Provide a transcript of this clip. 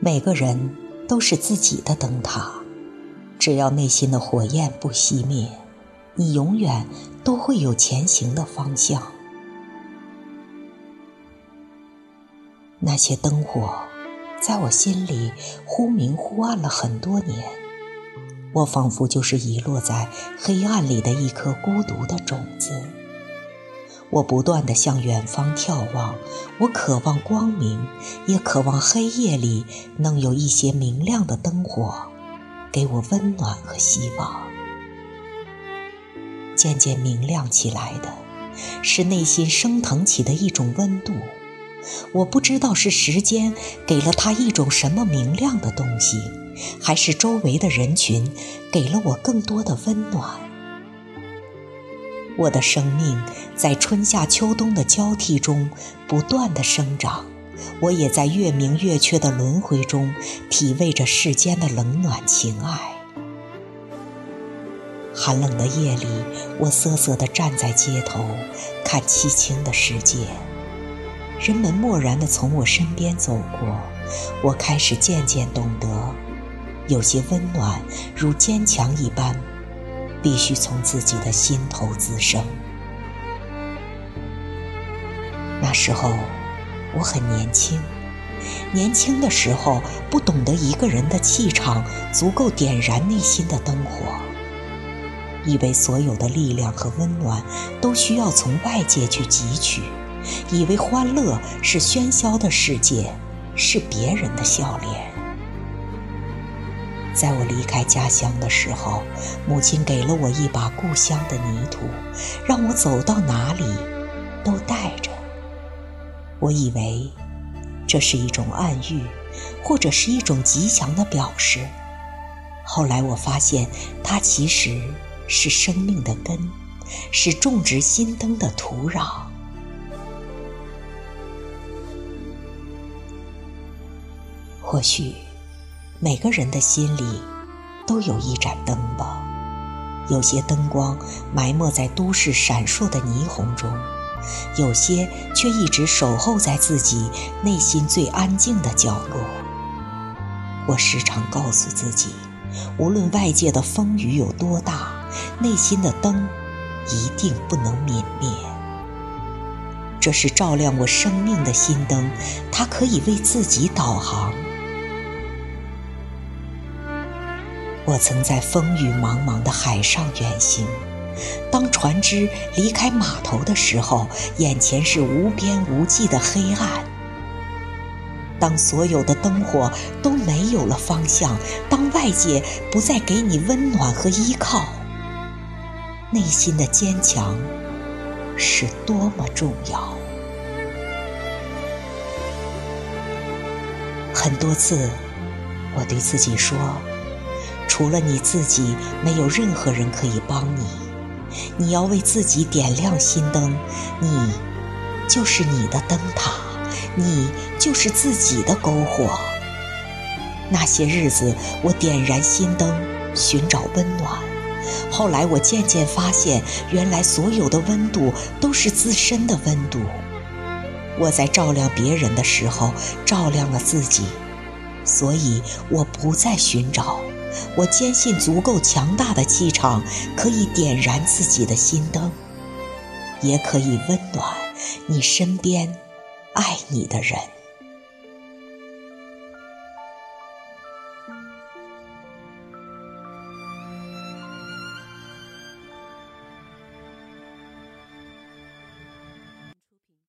每个人都是自己的灯塔只要内心的火焰不熄灭你永远都会有前行的方向。那些灯火在我心里忽明忽暗了很多年。我仿佛就是遗落在黑暗里的一颗孤独的种子。我不断地向远方眺望，我渴望光明，也渴望黑夜里能有一些明亮的灯火，给我温暖和希望。渐渐明亮起来的，是内心升腾起的一种温度。我不知道是时间给了他一种什么明亮的东西，还是周围的人群给了我更多的温暖。我的生命在春夏秋冬的交替中不断的生长，我也在月明月缺的轮回中体味着世间的冷暖情爱。寒冷的夜里，我瑟瑟地站在街头，看凄清的世界。人们漠然地从我身边走过，我开始渐渐懂得，有些温暖如坚强一般。必须从自己的心头滋生。那时候我很年轻，年轻的时候不懂得一个人的气场足够点燃内心的灯火，以为所有的力量和温暖都需要从外界去汲取，以为欢乐是喧嚣的世界，是别人的笑脸。在我离开家乡的时候，母亲给了我一把故乡的泥土，让我走到哪里都带着。我以为这是一种暗喻，或者是一种吉祥的表示。后来我发现，它其实是生命的根，是种植心灯的土壤。或许。每个人的心里都有一盏灯吧，有些灯光埋没在都市闪烁的霓虹中，有些却一直守候在自己内心最安静的角落。我时常告诉自己，无论外界的风雨有多大，内心的灯一定不能泯灭。这是照亮我生命的心灯，它可以为自己导航。我曾在风雨茫茫的海上远行，当船只离开码头的时候，眼前是无边无际的黑暗。当所有的灯火都没有了方向，当外界不再给你温暖和依靠，内心的坚强是多么重要。很多次，我对自己说。除了你自己，没有任何人可以帮你。你要为自己点亮心灯，你就是你的灯塔，你就是自己的篝火。那些日子，我点燃心灯，寻找温暖。后来，我渐渐发现，原来所有的温度都是自身的温度。我在照亮别人的时候，照亮了自己，所以我不再寻找。我坚信，足够强大的气场可以点燃自己的心灯，也可以温暖你身边爱你的人。